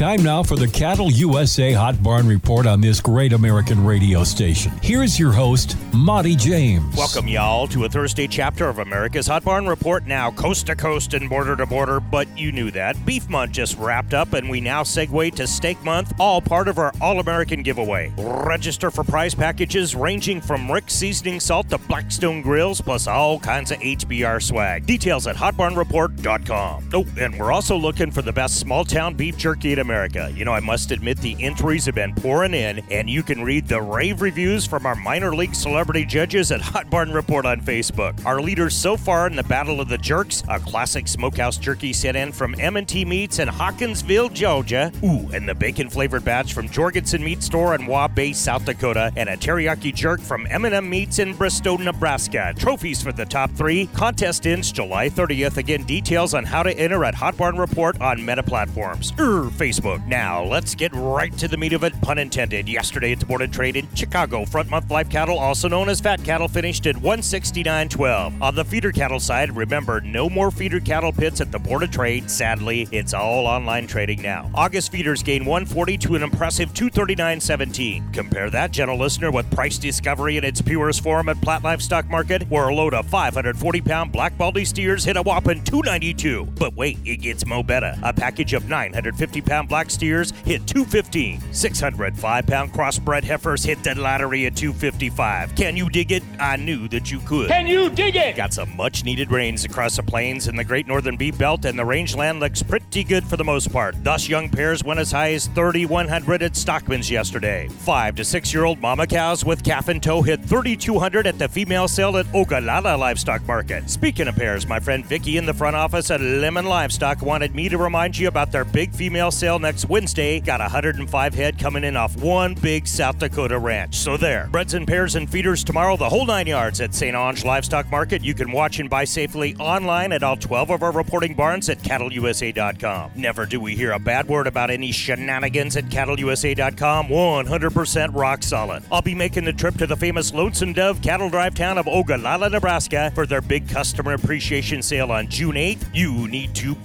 Time now for the Cattle USA Hot Barn Report on this great American radio station. Here's your host, Monte James. Welcome, y'all, to a Thursday chapter of America's Hot Barn Report, now coast to coast and border to border, but you knew that. Beef Month just wrapped up, and we now segue to Steak Month, all part of our All American giveaway. Register for prize packages ranging from Rick Seasoning Salt to Blackstone Grills, plus all kinds of HBR swag. Details at hotbarnreport.com. Oh, and we're also looking for the best small town beef jerky in America. You know, I must admit the entries have been pouring in, and you can read the rave reviews from our minor league celebrity judges at Hot Barn Report on Facebook. Our leaders so far in the Battle of the Jerks, a classic smokehouse jerky sent in from M&T Meats in Hawkinsville, Georgia. Ooh, and the bacon flavored batch from Jorgensen Meat Store in Wabash, South Dakota, and a teriyaki jerk from M&M Meats in Bristow, Nebraska. Trophies for the top three. Contest ends July 30th. Again, details on how to enter at Hot Barn Report on Meta platforms. Er, Facebook. Now, let's get right to the meat of it, pun intended. Yesterday at the Board of Trade in Chicago, front month live cattle, also known as fat cattle, finished at 169.12. On the feeder cattle side, remember, no more feeder cattle pits at the Board of Trade. Sadly, it's all online trading now. August feeders gain 140 to an impressive 239.17. Compare that, gentle listener, with price discovery in its purest form at Platt Livestock Market, where a load of 540 pound black baldy steers hit a whopping 292. But wait, it gets mo better. A package of 950 pound black steers hit 215. 605 pound crossbred heifers hit the lottery at 255. Can you dig it? I knew that you could. Can you dig it? Got some much needed rains across the plains in the Great Northern Beef Belt, and the rangeland looks pretty good for the most part. Thus, young pairs went as high as 3,100 at Stockman's yesterday. Five to six year old mama cows with calf and toe hit 3,200 at the female sale at Ogallala Livestock Market. Speaking of pairs, my friend Vicky in the front office at Lemmon Livestock wanted me to remind you about their big female sale next Wednesday. Got 105 head coming in off one big South Dakota ranch. So there. Breds and pairs and feeders tomorrow, the whole nine yards at St. Onge Livestock Market. You can watch and buy safely online at all 12 of our reporting barns at cattleusa.com. Never do we hear a bad word about any shenanigans at cattleusa.com. 100% rock solid. I'll be making the trip to the famous Lonesome Dove cattle drive town of Ogallala, Nebraska for their big customer appreciation sale on June 8th. You need to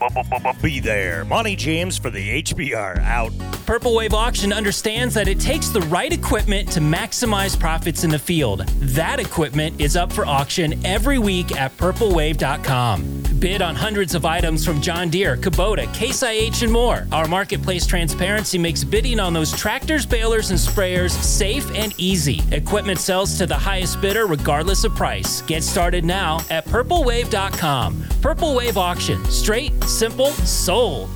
be there. Monte James for the HBR out. Purple Wave Auction understands that it takes the right equipment to maximize profits in the field. That equipment is up for auction every week at purplewave.com. Bid on hundreds of items from John Deere, Kubota, Case IH, and more. Our marketplace transparency makes bidding on those tractors, balers, and sprayers safe and easy. Equipment sells to the highest bidder regardless of price. Get started now at purplewave.com. Purple Wave Auction. Straight, simple, sold.